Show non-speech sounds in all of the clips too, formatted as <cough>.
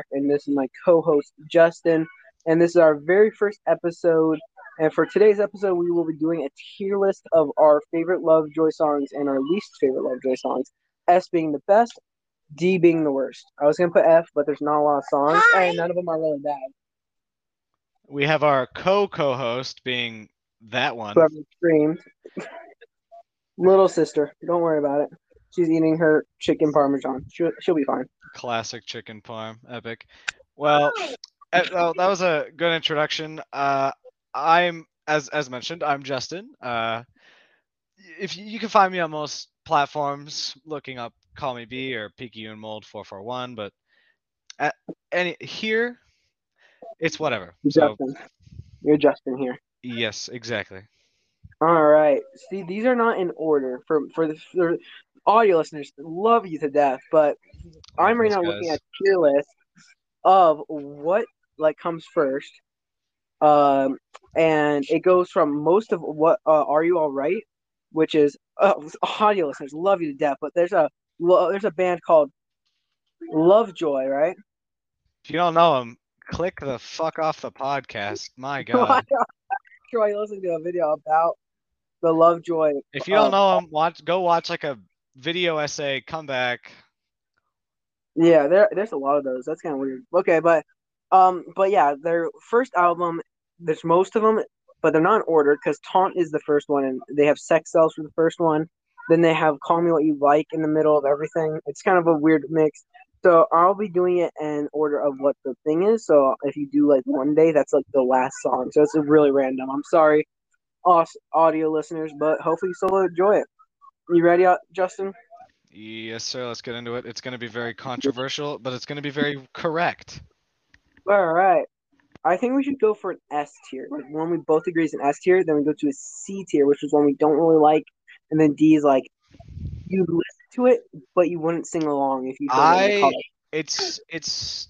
and this is my co-host Justin, and this is our very first episode. And for today's episode, we will be doing a tier list of our favorite Lovejoy songs and our least favorite Lovejoy songs. S being the best, D being the worst. I was gonna put F, but there's not a lot of songs, and none of them are really bad. We have our co-co-host being that one. Whoever screamed, <laughs> little sister. Don't worry about it. She's eating her chicken parmesan. She'll, she'll be fine. Classic chicken parm, epic. Well, eh, well, that was a good introduction. Uh, I'm as as mentioned, I'm Justin. Uh, if you, you can find me on most platforms, looking up Call Me B or Peaky and Mold four four one, but at any here, it's whatever. So you're Justin here. yes, exactly. All right. See, these are not in order for for the for audio listeners. Love you to death, but I'm right those now looking at tier list of what like comes first. Um, and it goes from most of what uh, are you all right, which is uh, audio listeners love you to death, but there's a lo- there's a band called Lovejoy, right? If you don't know him, click the fuck off the podcast. My <laughs> God. God. Troy listening to a video about the Lovejoy. If you don't uh, know him, watch go watch like a video essay. Come back. Yeah, there there's a lot of those. That's kind of weird. Okay, but um, but yeah, their first album. There's most of them, but they're not in order because Taunt is the first one, and they have Sex Sells for the first one. Then they have Call Me What You Like in the middle of everything. It's kind of a weird mix. So I'll be doing it in order of what the thing is. So if you do like one day, that's like the last song. So it's really random. I'm sorry, audio listeners, but hopefully you still enjoy it. You ready, uh, Justin? Yes, sir. Let's get into it. It's going to be very controversial, but it's going to be very correct. All right. I think we should go for an S tier. Like one we both agree is an S tier, then we go to a C tier, which is one we don't really like, and then D is like you listen to it, but you wouldn't sing along if you. it I it's it's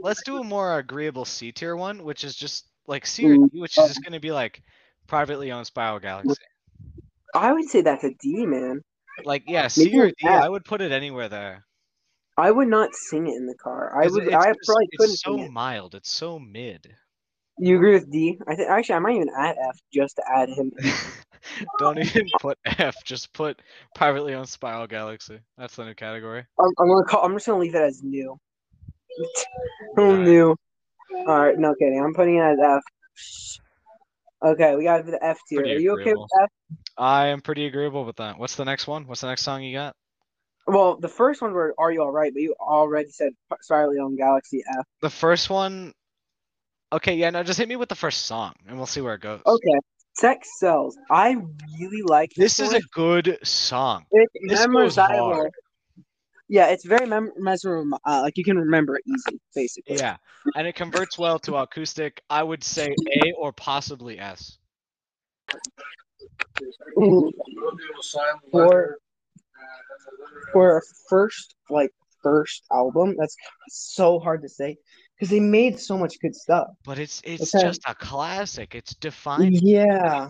let's do a more agreeable C tier one, which is just like C or D, which is just going to be like privately owned Spiral Galaxy. I would say that's a D, man. Like yeah, C Maybe or D. F. I would put it anywhere there. I would not sing it in the car. I would. It's, I probably couldn't it's so it. mild. It's so mid. You agree with D? I think actually I might even add F just to add him. <laughs> Don't even put F. Just put privately owned Spiral Galaxy. That's the new category. I'm, I'm gonna call. I'm just gonna leave it as new. oh, <laughs> new. All right, no kidding. I'm putting it as F. Okay, we got to the F tier. Pretty Are you okay agreeable. with F? I am pretty agreeable with that. What's the next one? What's the next song you got? Well, the first one were "Are You All Right," but you already said "Silently on Galaxy F." The first one. Okay, yeah, no, just hit me with the first song, and we'll see where it goes. Okay, "Sex Sells." I really like This This is a good song. It's this goes memorizable. hard. Yeah, it's very mem- mesmerizable. Uh, like you can remember it easy, basically. Yeah, and it converts well to acoustic. I would say A or possibly S. for for a first like first album, that's so hard to say because they made so much good stuff. But it's it's Okay. just a classic. It's defined. Yeah,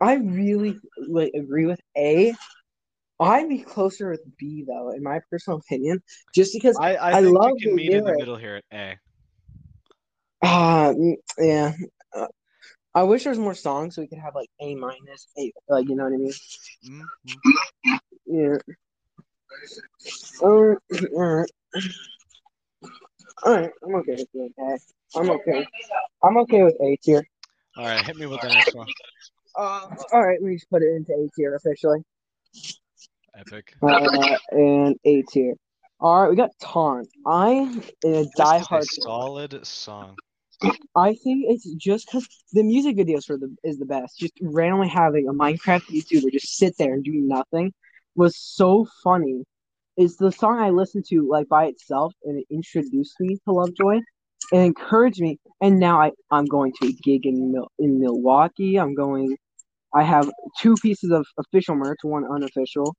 I really like agree with A. I'd be closer with B though, in my personal opinion, just because. I, I, I love we can meet in the middle here at A. Uh, yeah. Uh, I wish there was more songs so we could have like A minus, A, like you know what I mean? Mhm. Yeah. Um, alright. Alright, I'm okay with it. Okay. I'm okay. I'm okay with A tier. All right, hit me with the next one. Uh, alright, we just put it into A tier officially. Epic. Uh, and A tier. Alright, we got Taunt. I am a This a diehard. solid song. I think it's just because the music videos for the is the best. Just randomly having a Minecraft YouTuber just sit there and do nothing was so funny. It's the song I listened to like by itself, and it introduced me to Lovejoy and encouraged me. And now I I'm going to a gig in Mil- in Milwaukee. I'm going. I have two pieces of official merch, one unofficial,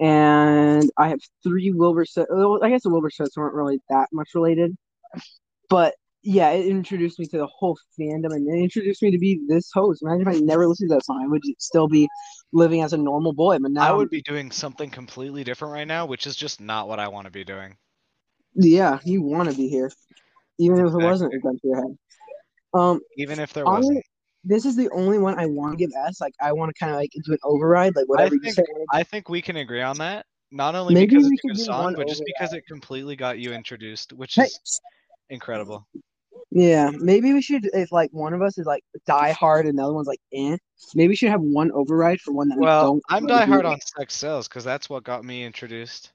and I have three Wilbur sets. I guess the Wilbur sets weren't really that much related, but yeah, it introduced me to the whole fandom and it introduced me to be this host. Imagine if I never listened to that song, I would still be living as a normal boy. But now, I would be doing something completely different right now, which is just not what I want to be doing. Yeah, you want to be here, even if it Exactly. wasn't a gun to your head. Um, Even if there wasn't. This is the only one I want to give S. Like, I want to kind of like do an override, like whatever you think- say. I think we can agree on that. Not only Maybe because it's a good song, but just because it completely got you introduced, which Hey, is incredible. yeah, maybe we should if like one of us is like die hard and the other one's like eh. Maybe we should have one override for one that we Well, don't. I'm die hard on sex sells because that's what got me introduced.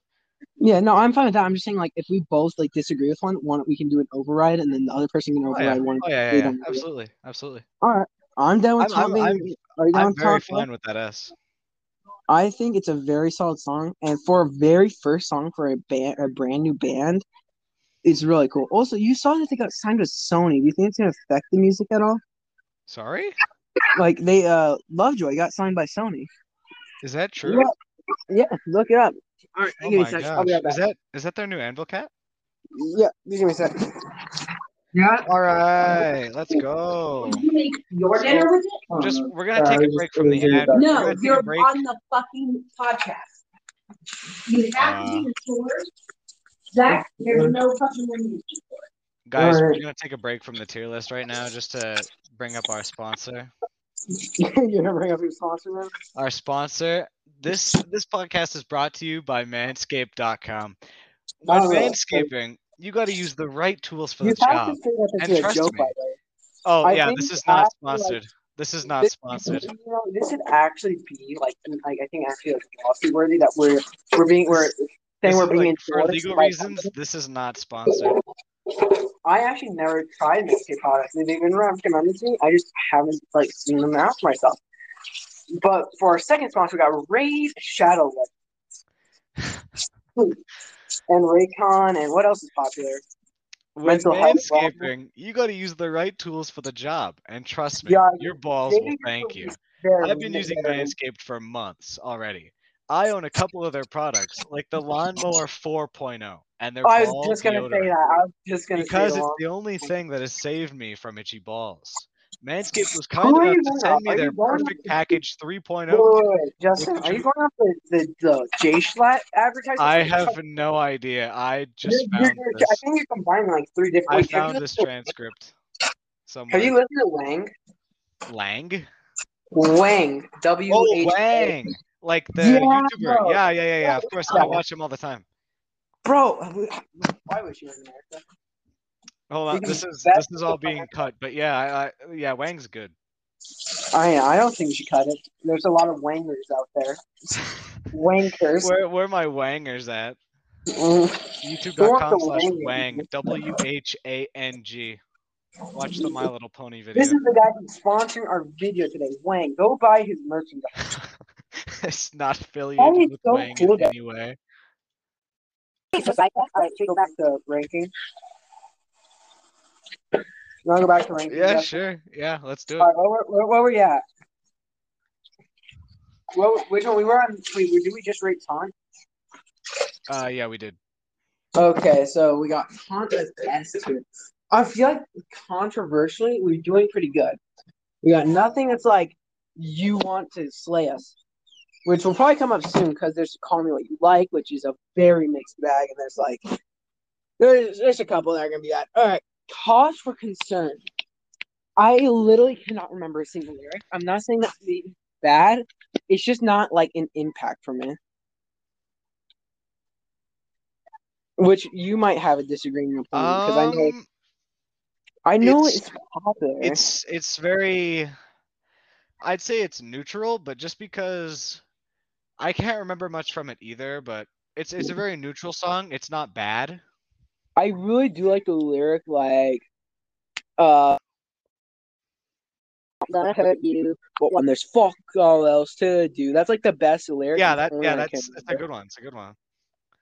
Yeah, no, I'm fine with that. I'm just saying like if we both like disagree with one, one we can do an override and then the other person can Oh override yeah, one. oh, yeah, yeah, yeah. it. absolutely, absolutely. All right, I'm down with I'm- I'm- I'm- Are you down I'm very Tom? fine with that S. I think it's a very solid song, and for a very first song for a band, a brand new band, it's really cool. Also, you saw that they got signed with Sony. Do you think it's gonna affect the music at all? Sorry, Like they, uh, Lovejoy got signed by Sony. is that true? Yeah, yeah, look it up. All right, Oh give me my a sec. I'll be right back. is that is that their new Anvil Cat? Yeah, just give me a sec. Yeah. All right, let's go. You make your dinner with it? Just we're gonna Sorry, take a break from the doing ad. No, you're on the fucking podcast. You have to Uh, be the source. Zach, there's no fucking reason. Guys, we're Alright. gonna take a break from the tier list right now just to bring up our sponsor. <laughs> You're gonna bring up your sponsor now? Our sponsor. This this podcast is brought to you by Manscaped.com. When Oh, manscaping, you got to use the right tools for You the job. And trust joke, me, by the way. Oh I yeah, this is not actually, like, sponsored. This is not This- sponsored. You know, this should actually be like, like I think actually like lawsuit worthy that we're we're being we're saying This we're being like, for legal reasons. This is not sponsored. I actually never tried Manscaped products. They've been recommended to me. I just haven't like seen them out myself. But for our second sponsor, we got Raid Shadow Light. <laughs> and Raycon and what else is popular? With Mental health manscaping, you got to use the right tools for the job, and trust me, Yeah, your balls will thank you. I've been using very- Manscaped for months already. I own a couple of their products, like the Lawnmower 4.0 and their I was just gonna say that. I was just gonna because it's the the only oh. thing that has saved me from itchy balls. Manscaped was kind are enough to send me their perfect package 3.0. wait, Justin, are you going off the the, the J Schlatt advertisement? I have no idea. I just You're- found you're- this. I think you're combining like three different. I found this transcript somewhere. Have you listened to Whang? Lang? Whang. W Oh, Whang! Like the Yeah, YouTuber. bro. Yeah, yeah, yeah, yeah. Of course, I watch him all the time. Bro, why was you in America? Hold on, this is this is all being cut, but yeah, I, I yeah, Whang's good. I I don't think you should cut it. There's a lot of wangers out there. Wankers. <laughs> where where are my wangers at? Mm. YouTube.com slash? Whang. W H A N G. Watch the My Little Pony video. This is the guy who's sponsoring our video today. Whang, go buy his merchandise. <laughs> it's not affiliated with so Wang cool in any way. Go back to ranking. You want to go back to <laughs> ranking? Yeah, Jeff? sure. Yeah, let's do it. All right, where, where, where were we at? What, which one? We were on. Wait, did we just rate Taunt? Uh, yeah, we did. Okay, so we got Taunt as S tier. I feel like controversially, we're doing pretty good. We got nothing that's like you want to slay us, which will probably come up soon because there's Call Me What You Like, which is a very mixed bag, and there's like there's there's a couple that are gonna be at. All right, cause for concern. I literally cannot remember a single lyric. I'm not saying that to be bad. It's just not like an impact for me. Which you might have a disagreement opinion because I know Um, I know it's- it's, popular. it's it's very I'd say it's neutral, but just because I can't remember much from it either, but it's it's a very neutral song. It's not bad. I really do like the lyric, like, uh, gonna hurt you, but when there's fuck all else to do. That's like the best lyric. Yeah, that yeah, that's can that's a good one. It's a good one.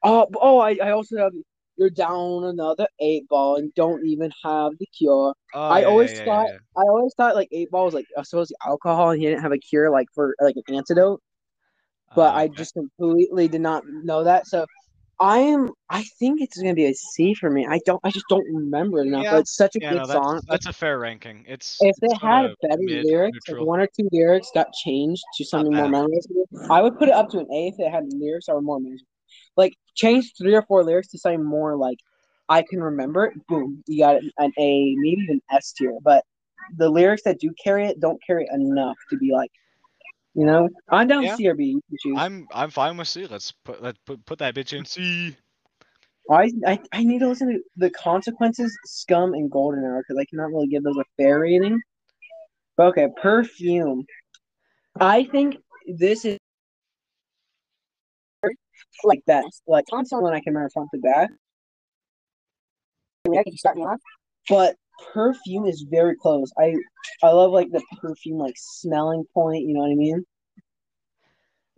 Oh, but- oh, I, I also have you're down another eight ball and don't even have the cure. Oh, I yeah, always yeah, yeah, thought- yeah. I always thought like eight ball was like supposed to alcohol and he didn't have a cure like for like an antidote. but Uh, I just completely did not know that. So I am. I think it's gonna be a C for me. I don't. I just don't remember it enough. Yeah. But it's such a yeah, good no, song. that's that's a fair ranking. It's if they it's had sorta better mid, lyrics, neutral. one or two lyrics got changed to something more memorable, I would put it up to an A if it had lyrics that were more memorable. Like change three or four lyrics to something more like I can remember it, boom, you got an A, maybe even S tier. But the lyrics that do carry it don't carry it enough to be like, you know, I'm down Yeah. C or B. You can choose. I'm I'm fine with C. Let's put let put, put that bitch in C. I, I I need to listen to the consequences, scum, and golden hour because I cannot really give those a fair rating. But okay, perfume. I think this is like that. Like it's the one I can remember front to back. Lyric, if you start me off. But perfume is very close. I I love like the perfume like smelling point. You know what I mean?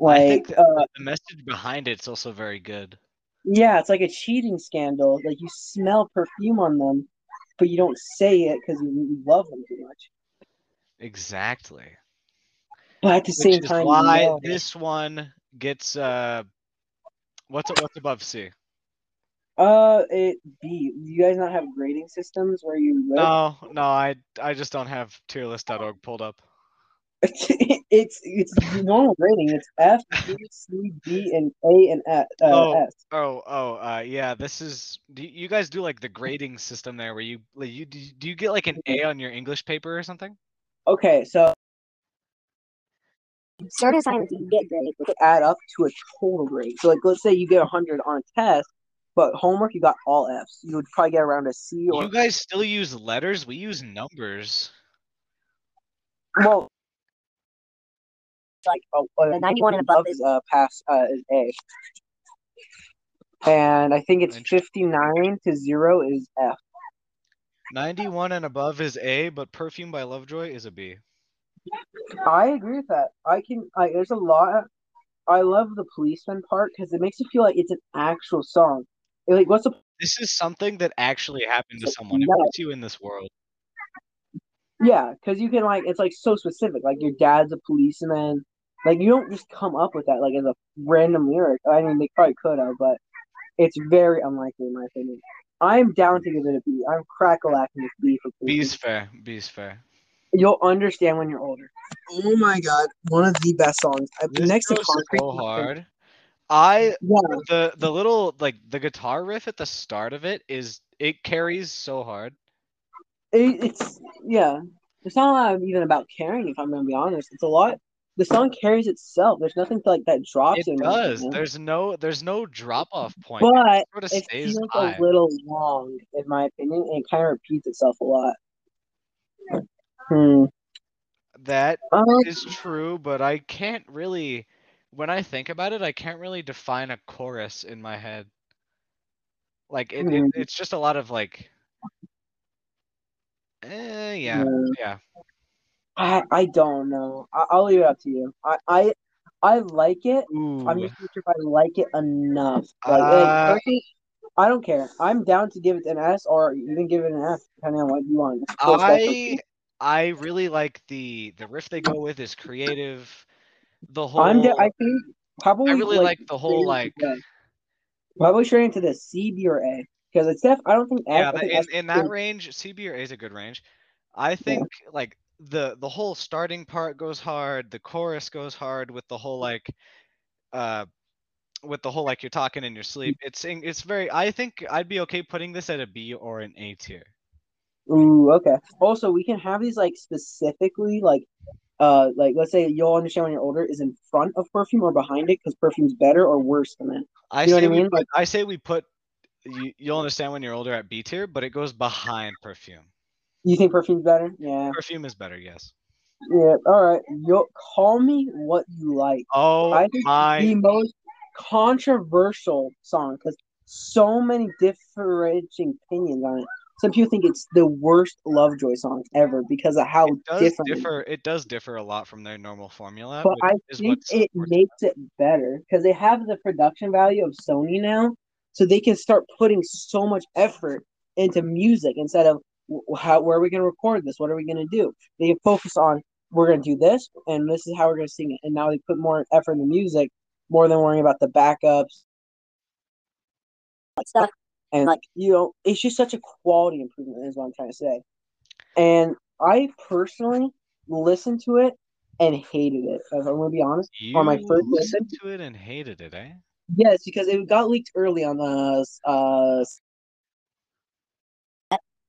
I Like think that- uh, The message behind it's also very good. yeah, it's like a cheating scandal. Like you smell perfume on them, but you don't say it because you, love them too much. Exactly. But at the Which same time, why this one gets uh what's what's above C? Uh, it B. Do you guys not have grading systems where you live? No, no, I I just don't have tierlist.org pulled up. <laughs> it's it's normal grading. It's F, B, C, D, and A and F, uh, Oh. S. Oh, oh, uh, yeah. This is. Do you you guys do like the grading system there, where you like you do, you- do you get like an A on your English paper or something? Okay, so Certain assignments you get graded. it add up to a total grade. So like, let's say you get hundred on a test, but homework you got all Fs. You would probably get around a C or You guys still use letters? We use numbers. well. Like, oh, uh, 91 and above is uh pass uh is A. And I think it's fifty nine to zero is F. 91 and above is A, but Perfume by Lovejoy is a B. I agree with that. I can. I there's a lot. I love the policeman part because it makes you feel like it's an actual song. Like, what's the This is something that actually happened to Like, someone. It no. puts you in this world. yeah? Because you can like it's like so specific. Like your dad's a policeman. Like you don't just come up with that like as a random lyric. I mean, they probably could have, but it's very unlikely in my opinion. I'm down to give it a B. I'm crack-a-lacking with B for policeman. B's fair. B's fair. You'll understand when you're older. Oh my god, one of the best songs. This Next to goes Concrete. so hard. I Yeah, the the little like the guitar riff at the start of it is it carries so hard. it, it's yeah. It's not a lot even about caring. If I'm gonna be honest, it's a lot. The song carries itself. There's nothing like that drops It in. does. There's no there's no drop off point. but sort of it feels high. a little long, in my opinion, and it kind of repeats itself a lot. Hmm. That Um, is true, but I can't really when I think about it, I can't really define a chorus in my head. Like it, it Hmm. it's just a lot of like eh, yeah, Yeah. I I don't know. I, I'll leave it up to you. I I I like it. Ooh. I'm just not sure if I like it enough. Like, Uh, I don't care. I'm down to give it an S or even give it an F, depending on what you want. It's close stuff for I. I really like the the riff they go with is creative. The whole I'm. Da- I think probably. I really like, the whole into like the- Probably straight into the C, B, or A because it's def. I don't think F. yeah I think in, F in that range CB or A is a good range. I think like the the whole starting part goes hard, the chorus goes hard with the whole like uh with the whole like you're talking in your sleep. It's in- it's very I think I'd be okay putting this at a B or an A tier. Ooh, okay. Also, we can have these like specifically like, uh, like let's say you'll understand when you're older is in front of perfume or behind it because perfume's better or worse than it. I You know what say I we mean? put I say we put you, you'll understand when you're older at B tier, but it goes behind perfume. You think perfume's better? Yeah. Perfume is better, yes. Yeah. All right. Yo, call me what you like. Oh I think my the most controversial song because so many differentiating opinions on it. Some people think it's the worst Lovejoy song ever because of how it does different. differ it does differ a lot from their normal formula, But I think it makes it better because they have the production value of Sony now, so they can start putting so much effort into music instead of how where are we going to record this? What are we going to do? They focus on we're going to do this, and this is how we're going to sing it. And now they put more effort in the music more than worrying about the backups Like stuff. And like you know, it's just such a quality improvement is what I'm trying to say. And I personally listened to it and hated it. If I'm gonna be honest. You on my first listen? listened to it and hated it, eh? Yes, because it got leaked early on the uh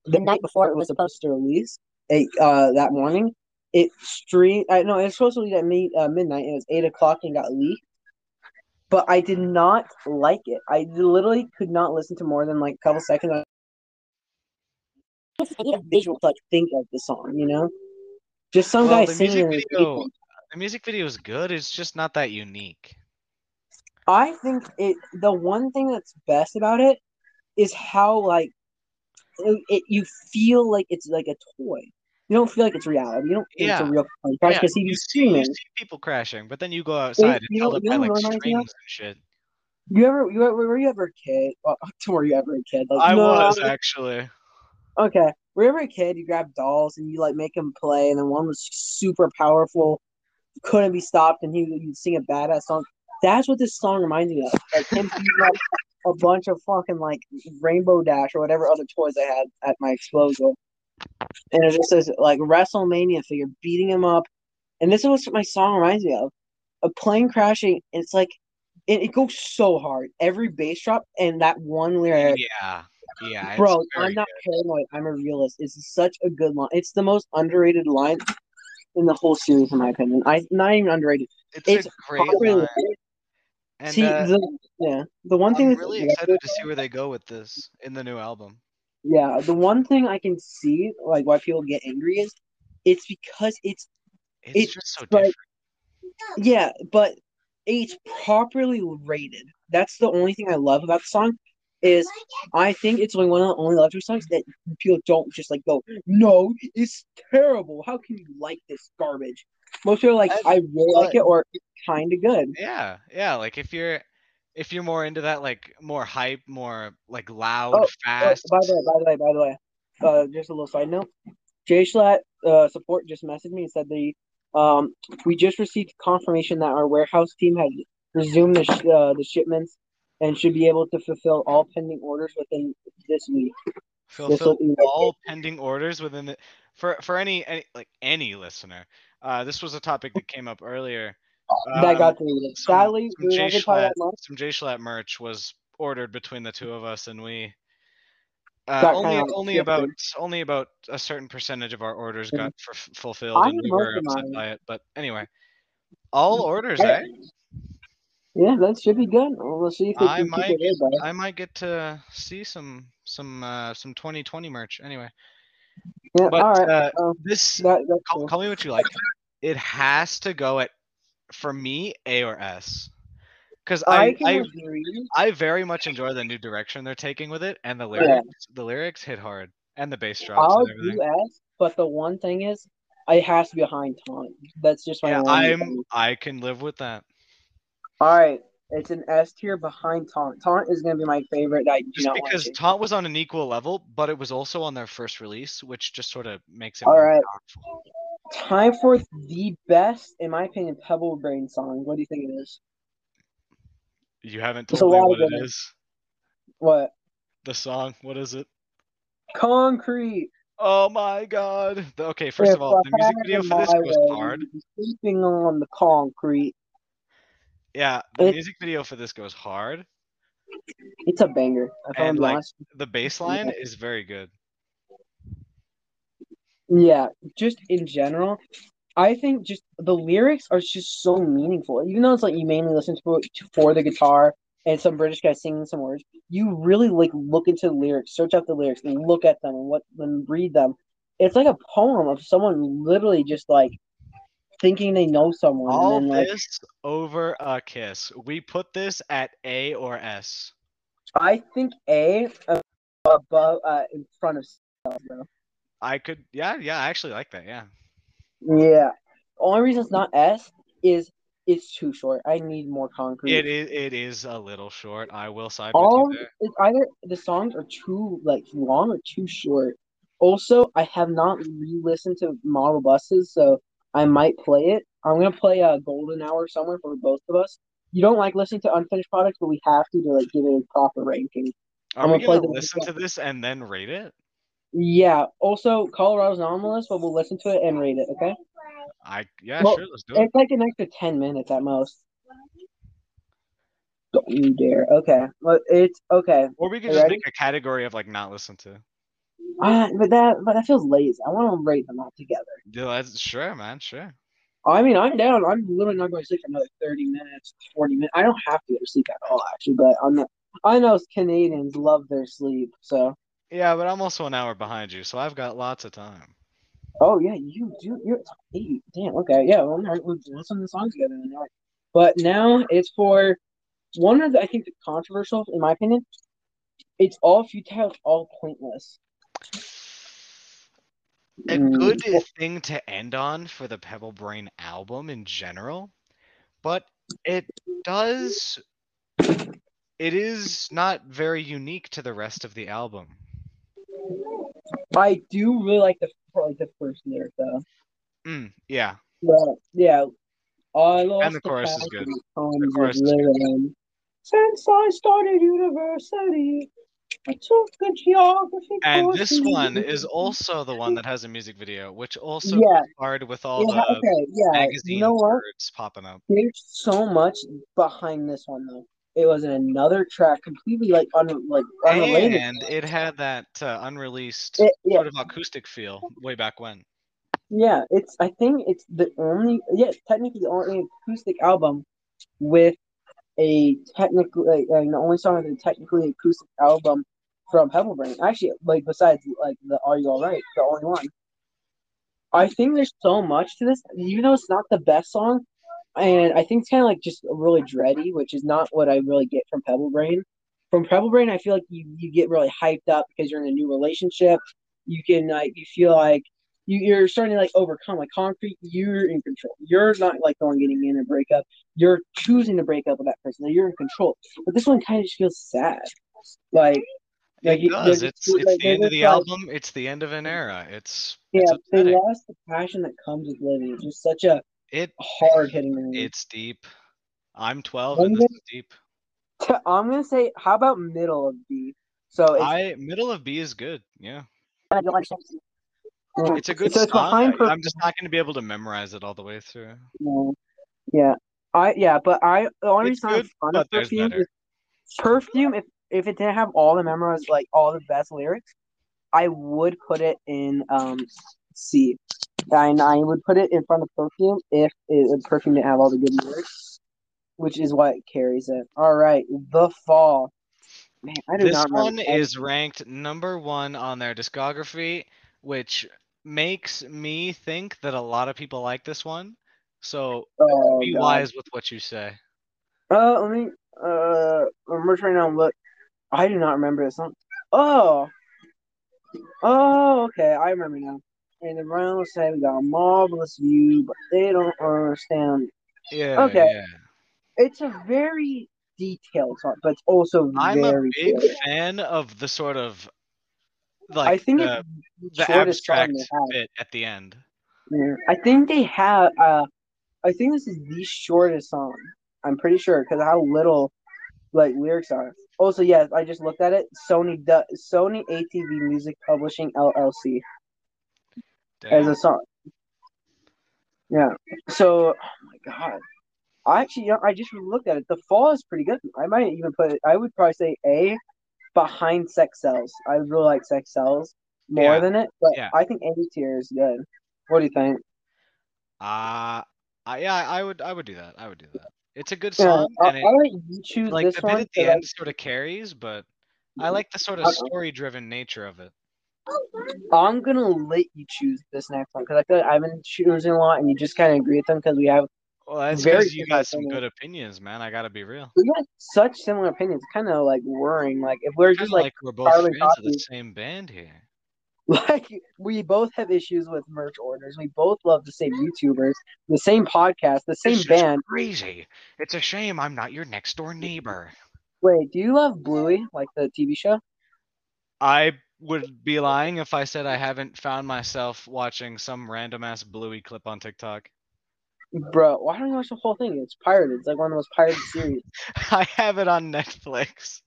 the night before it was supposed to release, eight, uh, that morning, it streamed. I know it was supposed to release at me, uh, midnight. And it was eight o'clock and got leaked. But I did not like it. I literally could not listen to more than like a couple seconds. I need a visual to like think of the song, you know. Just some Well, guy the singing. music video- The music video is good. It's just not that unique. I think it. The one thing that's best about it is how like it, it you feel like it's like a toy. You don't feel like it's reality. You don't think it's a Yeah. real plane crash Yeah, because you he's see, you see people crashing, but then you go outside and you held up you by know like what reminds me strings and shit. You ever you ever were you ever a kid? Well, <laughs> were you ever a kid? Like I no, was actually. Okay. Were you ever a kid? You grab dolls and you like make them play, and then one was super powerful, couldn't be stopped, and he you'd sing a badass song. That's what this song reminds me of. Like him up a bunch of fucking like Rainbow Dash or whatever other toys I had at my disposal, and it just says like WrestleMania figure beating him up, and this is what my song reminds me of: a plane crashing. It's like it, it goes so hard every bass drop and that one lyric. Yeah, yeah. Bro, I'm not good. paranoid. I'm a realist. It's such a good line. It's the most underrated line in the whole series, in my opinion. I not even underrated. It's, It's a great line. And see, uh, the yeah, the one thing I'm really excited to see where they go with this in the new album. Yeah, the one thing I can see, like why people get angry is, it's because it's It's It's just so like- different. yeah, but it's properly rated. That's the only thing I love about the song. Is I think it's like one of the only electric songs that people don't just like go, no, it's terrible. How can you like this garbage? Most people are like, And- I really like it, or it's kind of good. Yeah, yeah. Like if you're if you're more into that, like more hype, more like loud, Oh, Oh, fast. by the way, by the way, by the way, uh, just a little side note. Jay Schlatt, uh, support just messaged me and said the um we just received confirmation that our warehouse team has resumed the sh- uh, the shipments and should be able to fulfill all pending orders within this week. fulfill be- all pending orders within the for for any any like any listener. Uh, this was a topic that came up earlier. That Um, got deleted. some- Sadly, some we Jay never talk about Schlatt, some J Schlatt merch was ordered between the two of us, and we uh, only only shifted. about only about a certain percentage of our orders got f- fulfilled, I and we were upset by it. But anyway, all orders, I- eh? Yeah, that should be good. We'll see if they I might it get, I might get to see some some uh, some 2020 merch. Anyway, yeah, but all right. uh, uh, this that, call, cool. call me what you like. It has to go at for me A or S, because I I I. I very much enjoy the new direction they're taking with it, and the Yeah. lyrics the lyrics hit hard, and the bass drops I'll do S, but the one thing is, it has to be behind taunt. That's just my Yeah, I'm thing. I can live with that. All right, it's an S tier behind taunt. Taunt is gonna be my favorite. I do Just because to. Taunt was on an equal level, but it was also on their first release, which just sort of makes it All right. powerful. Time for the best, in my opinion, Pebble Brain song. What do you think it is? You haven't told me what it is. What? The song, what is it? Concrete. Oh my god. Okay, first of all, the music video for this goes way, hard. Sleeping on the concrete. Yeah, the It- music video for this goes hard. It's a banger. And, like. The bass line is very good. Yeah, just in general, I think just the lyrics are just so meaningful. Even though it's like you mainly listen to it for the guitar and some British guy singing some words, you really like look into the lyrics, search out the lyrics, and look at them and what and read them. It's like a poem of someone literally just like thinking they know someone, All and then like this over a kiss. We put this at A or S. I think A above uh, in front of bro. I could, yeah, yeah, I actually like that. Yeah. Yeah. Only reason it's not S is it's too short. I need more concrete. It is, it is a little short. I will side all with you there. it's either the songs are too like long or too short. Also, I have not re-listened to Model Buses, so I might play it. I'm gonna play a Golden Hour somewhere for both of us. You don't like listening to unfinished products, but we have to to like give it a proper ranking. Are I'm we gonna gonna listen to this and then rate it? Yeah. Also, Colorado's not on the list, but we'll listen to it and rate it. Okay. I yeah, Well, sure, let's do it. It's like an extra ten minutes at most. Don't you dare. Okay. Well, it's okay. Or we could you just ready? make a category of like not listen to. Uh, but that but that feels lazy. I want to rate them all together. Yeah, that's sure, man. Sure. I mean, I'm down. I'm literally not going to sleep for another 30 minutes, 40 minutes. I don't have to go to sleep at all, actually, but I'm not. I know Canadians love their sleep, so. Yeah, but I'm also an hour behind you, so I've got lots of time. Oh yeah, you do. You're eight. Damn. Okay. Yeah. Well, all right, we'll listen to the song together. Then. All right. But now it's for one of the I think the controversial, in my opinion. It's all futile. It's all pointless. A Mm, good thing to end on for the Pebble Brain album in general, but it does. It is not very unique to the rest of the album. I do really like the like the first lyric though. Mm, yeah, But yeah, I lost the chorus is good. with chorus is good. Since I started university, I took a geography course. and this one is also the one that has a music video, which also Yeah. starred with all Yeah, the okay, yeah. magazine You know words popping up. There's so much behind this one though. It was in another track, completely like un like unrelated. And it had that uh, unreleased It- yeah, sort of acoustic feel way back when. yeah. It's I think it's the only yeah technically the only acoustic album with a technically and the only song with a technically acoustic album from Pebble Brain. Actually, like besides like the Are You Alright, the only one. I think there's so much to this, even though it's not the best song, and I think it's kind of like just really dready, which is not what I really get from Pebble Brain. From Pebble Brain, I feel like you, you get really hyped up because you're in a new relationship. You can like you feel like you, you're starting to like overcome like concrete. You're in control. You're not like going getting in a breakup. You're choosing to break up with that person. You're in control. But this one kind of just feels sad. Like Like, it does. It's it's like, the end of the like- album. It's the end of an era. It's yeah, it's they lost the passion that comes with living. It's just such a It hard hitting movie. it's deep. I'm 12 I'm and this gonna- is deep. <laughs> I'm gonna say, how about middle of B? So it's, I middle of B is good. Yeah, One of your lunch it's a good so it's song. behind I, am just not going to be able to memorize it all the way through. No. Yeah. I yeah, but I the only It's reason I'm good, fond but of there's perfume better. is perfume. If if it didn't have all the memorized like all the best lyrics, I would put it in um C. And I would put it in front of perfume if it, perfume didn't have all the good lyrics, which is what carries it. All right, the fall. Man, I do This not remember. one is ranked number one on their discography, which makes me think that a lot of people like this one. So Oh, be God. wise with what you say. Uh, let me. Uh, I'm trying to look. I do not remember this song. Oh. Oh, okay. I remember now. And the Brown say we got a marvelous view, but they don't understand. Yeah. Okay. yeah. It's a very detailed song, but it's also I'm a big fan of the sort of like I think the, it's the abstract bit at the end. Yeah. I think they have. Uh, I think this is the shortest song. I'm pretty sure because how little like lyrics are. Also, yes, I just looked at it. Sony du- Sony ATV Music Publishing LLC as a song. Yeah. So, oh my god. I actually, I just looked at it. The fall is pretty good. I might even put it. I would probably say A behind Sex Sells. I really like Sex Sells more Yeah. than it, but Yeah. I think A tier is good. What do you think? Uh, I, yeah, I would I would do that. I would do that. It's a good Yeah, song, I'll, it, I'll let you choose like one. bit at the I- end sort of carries, but I like the sort of Uh-uh. story-driven nature of it. I'm gonna let you choose this next one because I feel like I've been choosing a lot, and you just kind of agree with them because we have Well, that's because you got some opinions. good opinions, man. I gotta be real. we got such similar opinions. Kind of like worrying. Like if we're just like, like we're both fans of the same band here. <laughs> like we both have issues with merch orders. We both love the same YouTubers, the same podcast, the same band. crazy. It's a shame I'm not your next door neighbor. Wait, do you love Bluey, like the TV show? I would be lying if I said I haven't found myself watching some random ass Bluey clip on TikTok. Bro, why don't you watch the whole thing? It's pirated. It's like one of the most pirated series. <laughs> I have it on Netflix.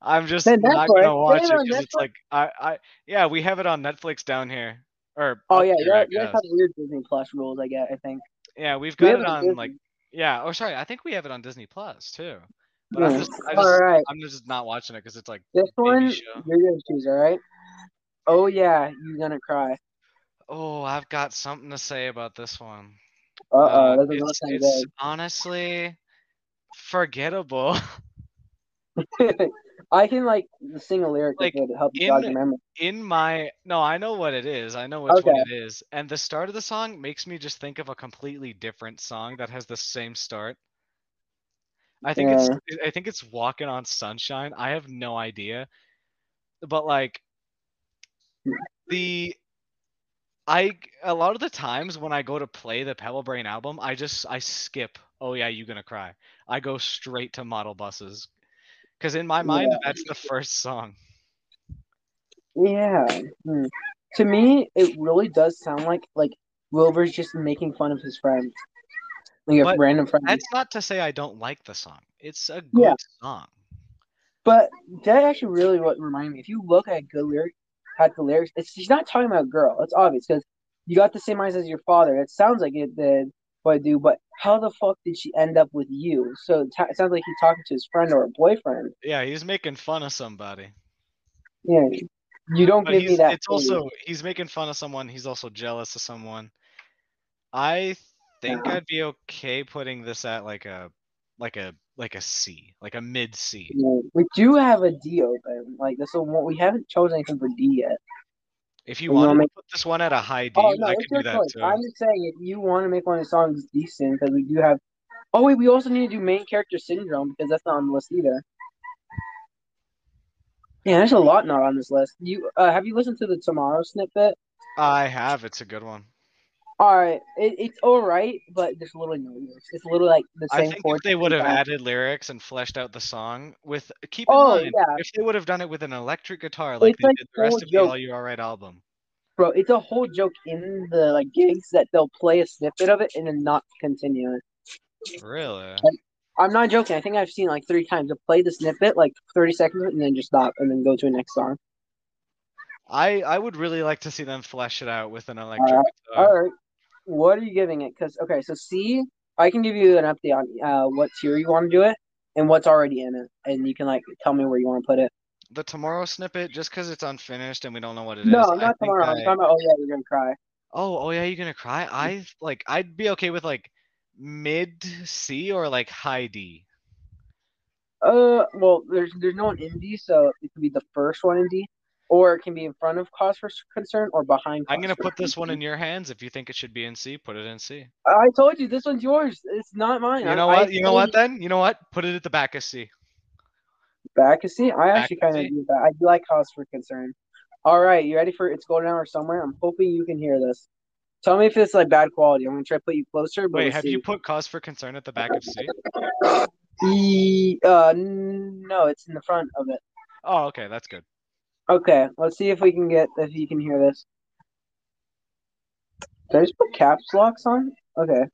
I'm just Then not gonna watch it it because it's like I, I yeah we have it on Netflix down here or Oh yeah, you guys have weird Disney Plus rules. I get. I think. yeah we've got have it it on on Disney. like yeah oh sorry I think we have it on Disney Plus too but I'm just I just right, I'm just not watching it because it's like this one show. you're gonna choose. All right. Oh yeah, you're gonna cry. Oh, I've got something to say about this one. Uh oh, Uh, doesn't it's, it's honestly forgettable. <laughs> I can like sing a lyric Like, helps jog in- your memory. In my no, I know what it is. I know which one it is. And the start of the song makes me just think of a completely different song that has the same start. I think it's I think it's Walking on Sunshine. I have no idea. But like the I a lot of the times when I go to play the Pebble Brain album, I just I skip. Oh yeah, you gonna cry. I go straight to model buses. Cause in my mind, that's the first song. Yeah. hmm. To me, it really does sound like like Wilbur's just making fun of his friend, like a random friend. That's not to say I don't like the song. It's a good Yeah. song. But that actually really what reminded me. If you look at good lyric, at the lyrics, it's she's not talking about a girl. It's obvious because you got the same eyes as your father. It sounds like it did what I do, but how the fuck did she end up with you? So it, ta- it sounds like he's talking to his friend or a boyfriend. Yeah, he's making fun of somebody. Yeah, you don't But give me that. it's also he's making fun of someone. He's also jealous of someone. I think. I'd be okay putting this at like a like a like a C, like a mid C. Yeah, we do have a D open. Like this one, we haven't chosen anything for D yet. If you You wanna make- put this one at a high D, Oh no, I could do that choice. too. I'm just saying if you want to make one of the songs decent, because we do have. Oh wait, we also need to do main character syndrome because that's not on the list either. Yeah, there's a lot not on this list. You uh, have you listened to the Tomorrow snippet? I have. It's a good one. All right, it, it's all right, but there's literally no lyrics. It's literally like the same. I think if they would have added lyrics and fleshed out the song with keep in Oh, mind yeah. if they would have done it with an electric guitar like It's they like did the rest of the. All You Alright album. bro, it's a whole joke in the like gigs that they'll play a snippet of it and then not continue it. Really? I'm not joking. I think I've seen like three times. They'll play the snippet like 30 seconds and then just stop and then go to the next song. I I would really like to see them flesh it out with an electric Alright, guitar. All right. What are you giving it? Because okay, so C, I can give you an update on uh what tier you want to do it and what's already in it, and you can like tell me where you want to put it. The tomorrow snippet, just because it's unfinished and we don't know what it is. no, I not tomorrow. I'm talking about. Oh yeah, you're gonna cry. Oh, oh yeah, you're gonna cry. I like I'd be okay with like mid C or like high D. Uh, well, there's there's no one in D, so it could be the first one in D, or it can be in front of cause for concern or behind. I'm gonna for put this one in your hands. If you think it should be in C, put it in C. I told you this one's yours. It's not mine. You I- know I what? You know what then? You know what? Put it at the back of C. Back to see. I actually kind of do that. I do like cause for concern. All right, you ready for it's golden hour somewhere? I'm hoping you can hear this. Tell me if it's like bad quality. I'm gonna try to put you closer. But Wait, have see. you put cause for concern at the back of C? E- uh, no, it's in the front of it. Oh, okay, that's good. Okay, let's see if we can get if you can hear this. Did I just put caps locks on? Okay.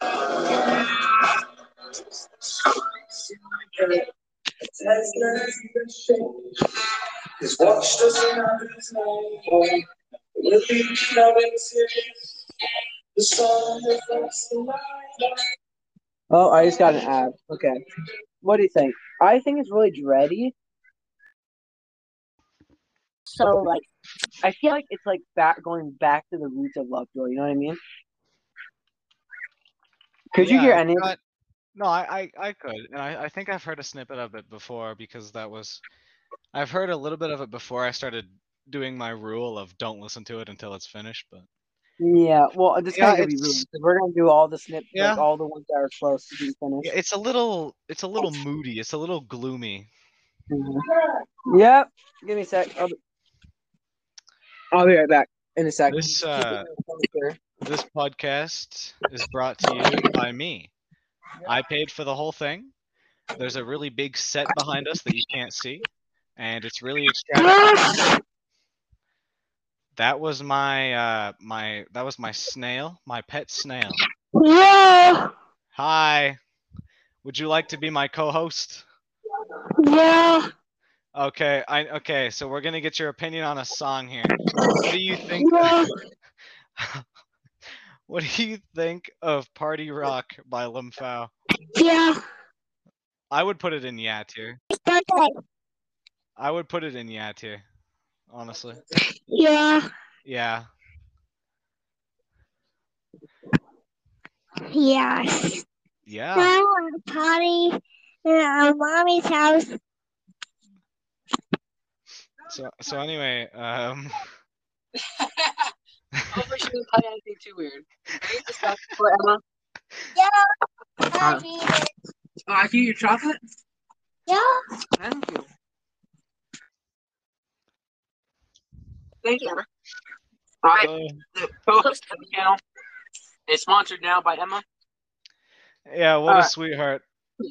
Oh, I just got an ad. Okay. What do you think? I think it's really dready. So like I feel like it's like back going back to the roots of Lovejoy. You know what I mean? Could you Yeah, hear any? got- No, I, I, I could, and I, I think I've heard a snippet of it before because that was, I've heard a little bit of it before I started doing my rule of don't listen to it until it's finished. But Yeah. Well, this Yeah, kind gonna be it's- rude. 'cause We're gonna do all the snips, Yeah. like all the ones that are close to being finished. yeah, it's a little, it's a little moody. It's a little gloomy. Mhm. Yep. Give me a sec. I'll be, I'll be right back in a second. This, uh. This podcast is brought to you by me. I paid for the whole thing. There's a really big set behind us that you can't see, and it's really extravagant. That was my uh my that was my snail, my pet snail. Yeah, Hi. Would you like to be my co-host? yeah, Okay, I okay, so we're gonna get your opinion on a song here. What do you think? yeah. <laughs> what do you think of Party Rock by LMFAO? Yeah, I would put it in yeah tier. I would put it in yeah tier. honestly. Yeah. Yeah. Yeah. Yeah. I want a party at our mommy's house. So so anyway, um Hopefully she didn't play anything too weird. Can you just stop for Emma? I need it. Oh, I can eat your chocolate? Yeah. Thank you. Thank you, Emma. All right, uh, the co-host of the channel is sponsored now by Emma. yeah, what a Alright. sweetheart.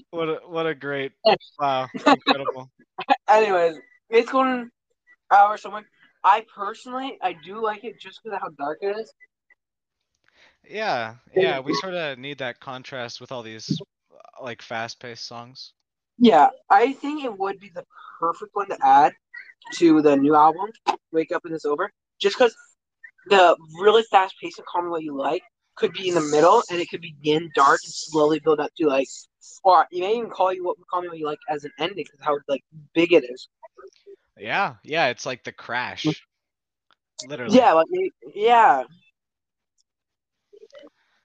What a what a great <laughs> wow, incredible. Anyways, it's going hour somewhere. I personally, I do like it just because of how dark it is. Yeah, yeah, we sort of need that contrast with all these like fast-paced songs. Yeah, I think it would be the perfect one to add to the new album, Wake Up and It's Over, just because the really fast pace of Call Me What You Like could be in the middle and it could begin dark and slowly build up to like, or you may even call you what Call Me What You Like as an ending because how like big it is. Yeah, yeah, it's like the crash. Literally. Yeah, like yeah.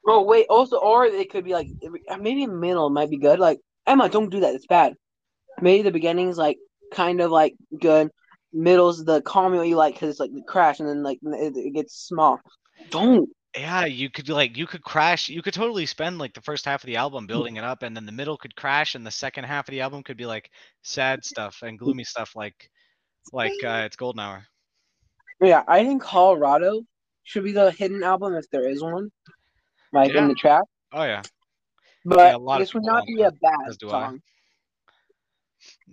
Oh wait, also, or it could be like uh, maybe middle might be good. Like Emma, don't do that. It's bad. Maybe the beginning's like kind of like good. Middle's the what you like because it's like the crash, and then like it, it gets small. Don't. Yeah, you could like you could crash. You could totally spend like the first half of the album mm. building it up, and then the middle could crash, and the second half of the album could be like sad stuff and gloomy stuff, like like uh, it's Golden Hour. Yeah, I think Colorado should be the hidden album if there is one, like Yeah. in the track. Oh yeah. But lot this would not be a bad as do I. song.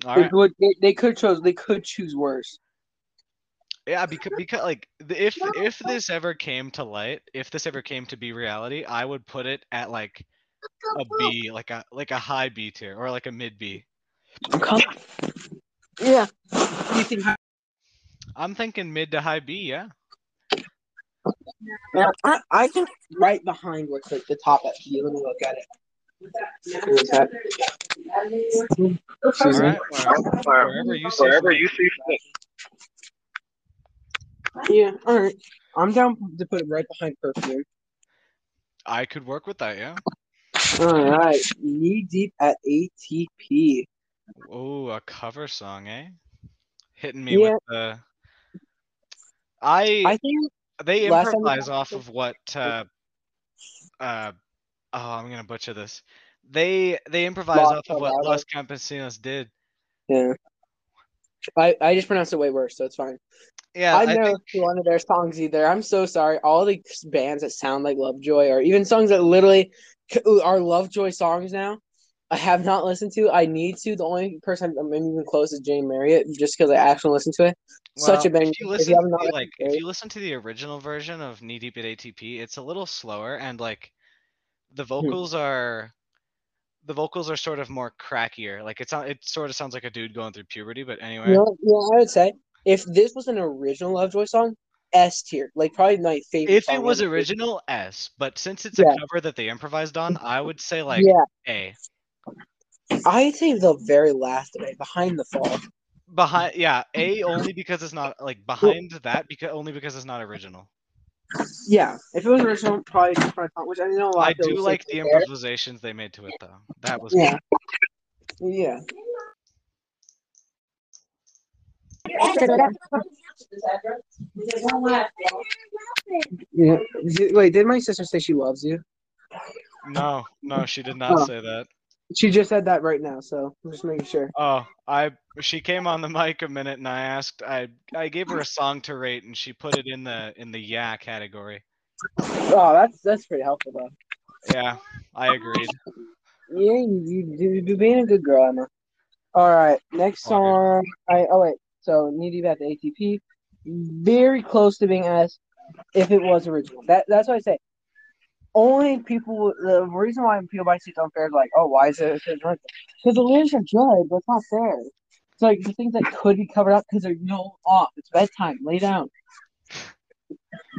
All They would. They, they could choose. They could choose worse. Yeah, because because like if if this ever came to light, if this ever came to be reality, I would put it at like a B, like a like a high B tier or like a mid B. Yeah. You think? I'm thinking mid to high B, yeah. Yeah, I, I think right behind what's like the top at B. Let me look at it. What's that? All Excuse me. right. Wherever, wherever you see Wherever you see fit. Yeah, all right. I'm down to put it right behind perfume. I could work with that, yeah. All right, knee deep at ATP. Oh, a cover song, eh? Hitting me Yeah. with the. I, I think they last time we improvise off of what uh uh oh I'm gonna butcher this. They they improvise Los off of what. Los Campesinos did. yeah. I I just pronounced it way worse, so it's fine. Yeah, I I, never think one of their songs either. I'm so sorry. All the bands that sound like Lovejoy, or even songs that literally are Lovejoy songs now, I have not listened to. I need to. The only person I'm even close is Jane Marriott, just because I actually listened to it. Such a well, banger. If you If listen you to have not the, like to if you listen to the original version of Knee Deep at ATP, it's a little slower and like the Hmm. vocals are the vocals are sort of more crackier. Like it's not, it sort of sounds like a dude going through puberty, but anyway. You know, you know, I would say if this was an original Lovejoy song, S tier, like probably my favorite. If it was original, S. But since it's a cover that they improvised on, I would say like yeah, A. I'd say the very last of it, behind the fall. Behind, yeah, A only because it's not like behind that because only because it's not original. Yeah, if it was original, probably different song, which I know a lot. I do say like the there. improvisations they made to it though. That was Yeah, yeah. Yeah. Wait, did my sister say she loves you? no, no, she did not Oh. say that. She just said that right now, so I'm just making sure. Oh, I she came on the mic a minute and I asked I I gave her a song to rate and she put it in the in the yeah category. Oh, that's that's pretty helpful though. Yeah, I agreed. Yeah, you you you you're being a good girl, Emma. All right, next song. I oh wait, so Knee Deep at the ATP, very close to being S, if it was original. That that's what I say. Only people. The reason why people buy seats unfair is like, oh, why is it? Because the lyrics are good, but it's not fair. It's like the things that could be covered up because they're no off. It's bedtime. Lay down.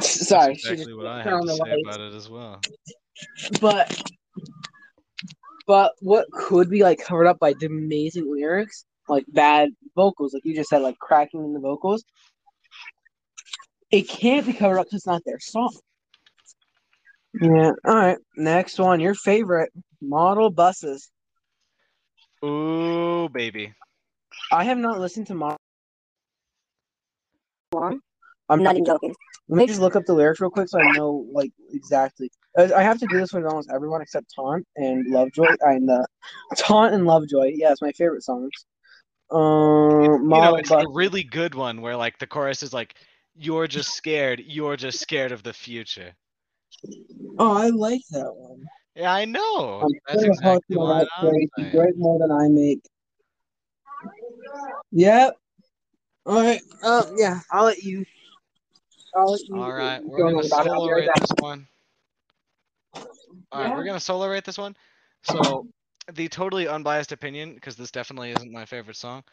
Sorry, That's exactly what I have to say lights. about it as well. but but what could be like covered up by the amazing lyrics, like bad vocals, like you just said, like cracking in the vocals. it can't be covered up because it's not their song. Yeah. All right. Next one. Your favorite model buses. Ooh, baby. I have not listened to model. One. I'm I'm not even joking. Let me just look up the lyrics real quick so I know like exactly. I I have to do this with almost everyone except Taunt and Lovejoy. And uh, Taunt and Lovejoy. Yeah, it's my favorite songs. Um, You know, model it's bus. a really good one where like the chorus is like, "You're just scared. You're just scared of the future." Oh, I like that one. Yeah, I know. I'm That's sure exactly what that I'm crazy, saying. great more than I make. Yep. All right. Uh, yeah. I'll let you. I'll let you. All right, we're gonna on about solo rate this one. All right, we're gonna solo rate this one. So, the totally unbiased opinion, because this definitely isn't my favorite song,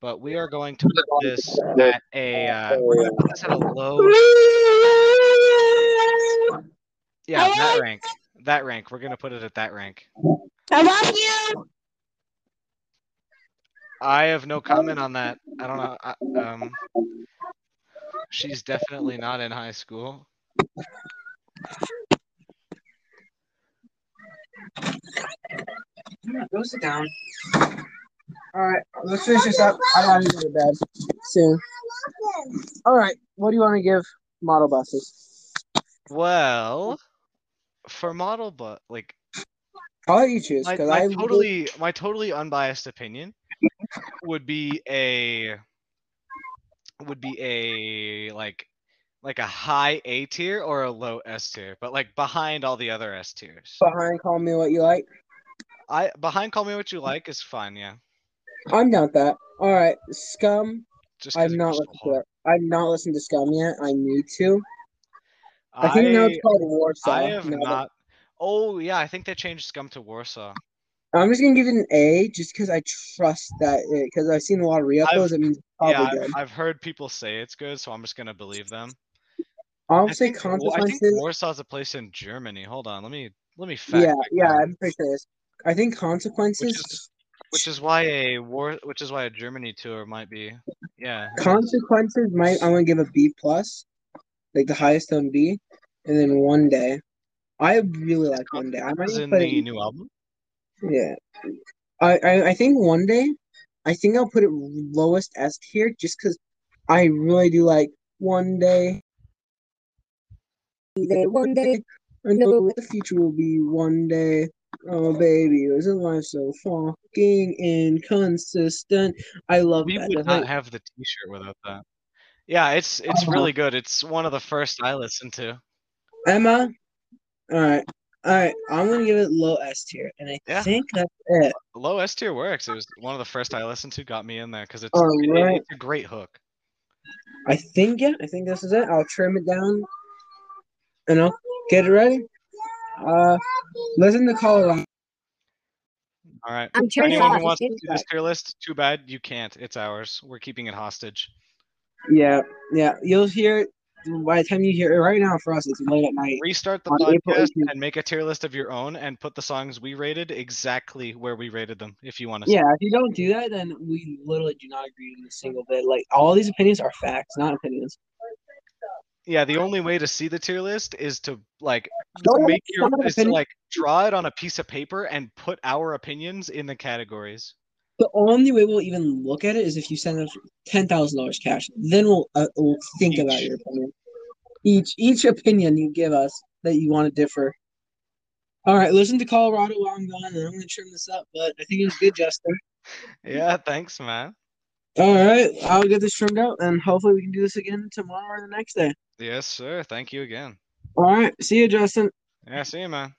but we are going to put this at a. Uh, put this at a low. <laughs> Yeah, that rank. That rank. We're gonna put it at that rank. I love you. I have no comment on that. I don't know. I, um, she's definitely not in high school. Go sit down. All right, let's finish this up. I gotta go to bed soon. All right, what do you want to give model buses? Well, for model, but like I'll let you choose my, because my I totally my totally unbiased opinion would be a would be a like like a high A tier or a low S tier, but like behind all the other S tiers. behind. Call me what you like. I behind call me what you like is fine, yeah. I'm not that. All right, Scum. Just I'm not listened to it. I'm not listening to Scum yet. I need to. I think now it's called Warsaw. I have that- not. Oh yeah, I think they changed Scum to Warsaw. I'm just gonna give it an A, just because I trust that because I've seen a lot of re-uploads. It means probably yeah, good. I've, I've heard people say it's good, so I'm just gonna believe them. I'll I say think, Wa- I think consequences. Warsaw's a place in Germany. Hold on, let me let me fact. Yeah, yeah, that. I'm pretty sure. I think consequences. is- Which is why a war, which is why a Germany tour might be. Yeah. consequences might. I'm gonna give a B plus, like the highest on B, and then one day. I really like one day. I might Is even in put the it. new album. Yeah, I, I I think one day. I think I'll put it lowest S tier just because I really do like one day. Day, one day. I know what the future will be one day. Oh baby, isn't life so fucking inconsistent? I love We that. would not like- have the T-shirt without that. Yeah, it's it's Uh-huh. really good. It's one of the first I listened to. Emma. All right, all right. I'm gonna give it low S tier, and I Yeah. think that's it. Low S tier works. It was one of the first I listened to. Got me in there because it's All it- it's a great hook. I think yeah, I think this is it. I'll trim it down, and I'll get it ready. Uh, listen to Colorado. All right. I'm turning it anyone off. who wants to It's- see this tier list, too bad you can't. It's ours. We're keeping it hostage. Yeah, yeah. You'll hear it by the time you hear it. Right now, for us, it's late at night. Restart the On podcast and make a tier list of your own and put the songs we rated exactly where we rated them if you want to. Yeah, if you don't do that, then we literally do not agree with a single bit. Like all these opinions are facts, not opinions. Yeah, the only way to see the tier list is to like Don't make your is to like draw it on a piece of paper and put our opinions in the categories. The only way we'll even look at it is if you send us ten thousand dollars cash. Then we'll uh, we'll think about your opinion. Each each opinion you give us that you want to differ. All right, listen to Colorado while I'm gone, and I'm gonna trim this up. But I think it was good, Justin. Yeah, thanks, man. All right, I'll get this trimmed out, and hopefully we can do this again tomorrow or the next day. Yes, sir. Thank you again. All right, see you, Justin. Yeah, see you, man.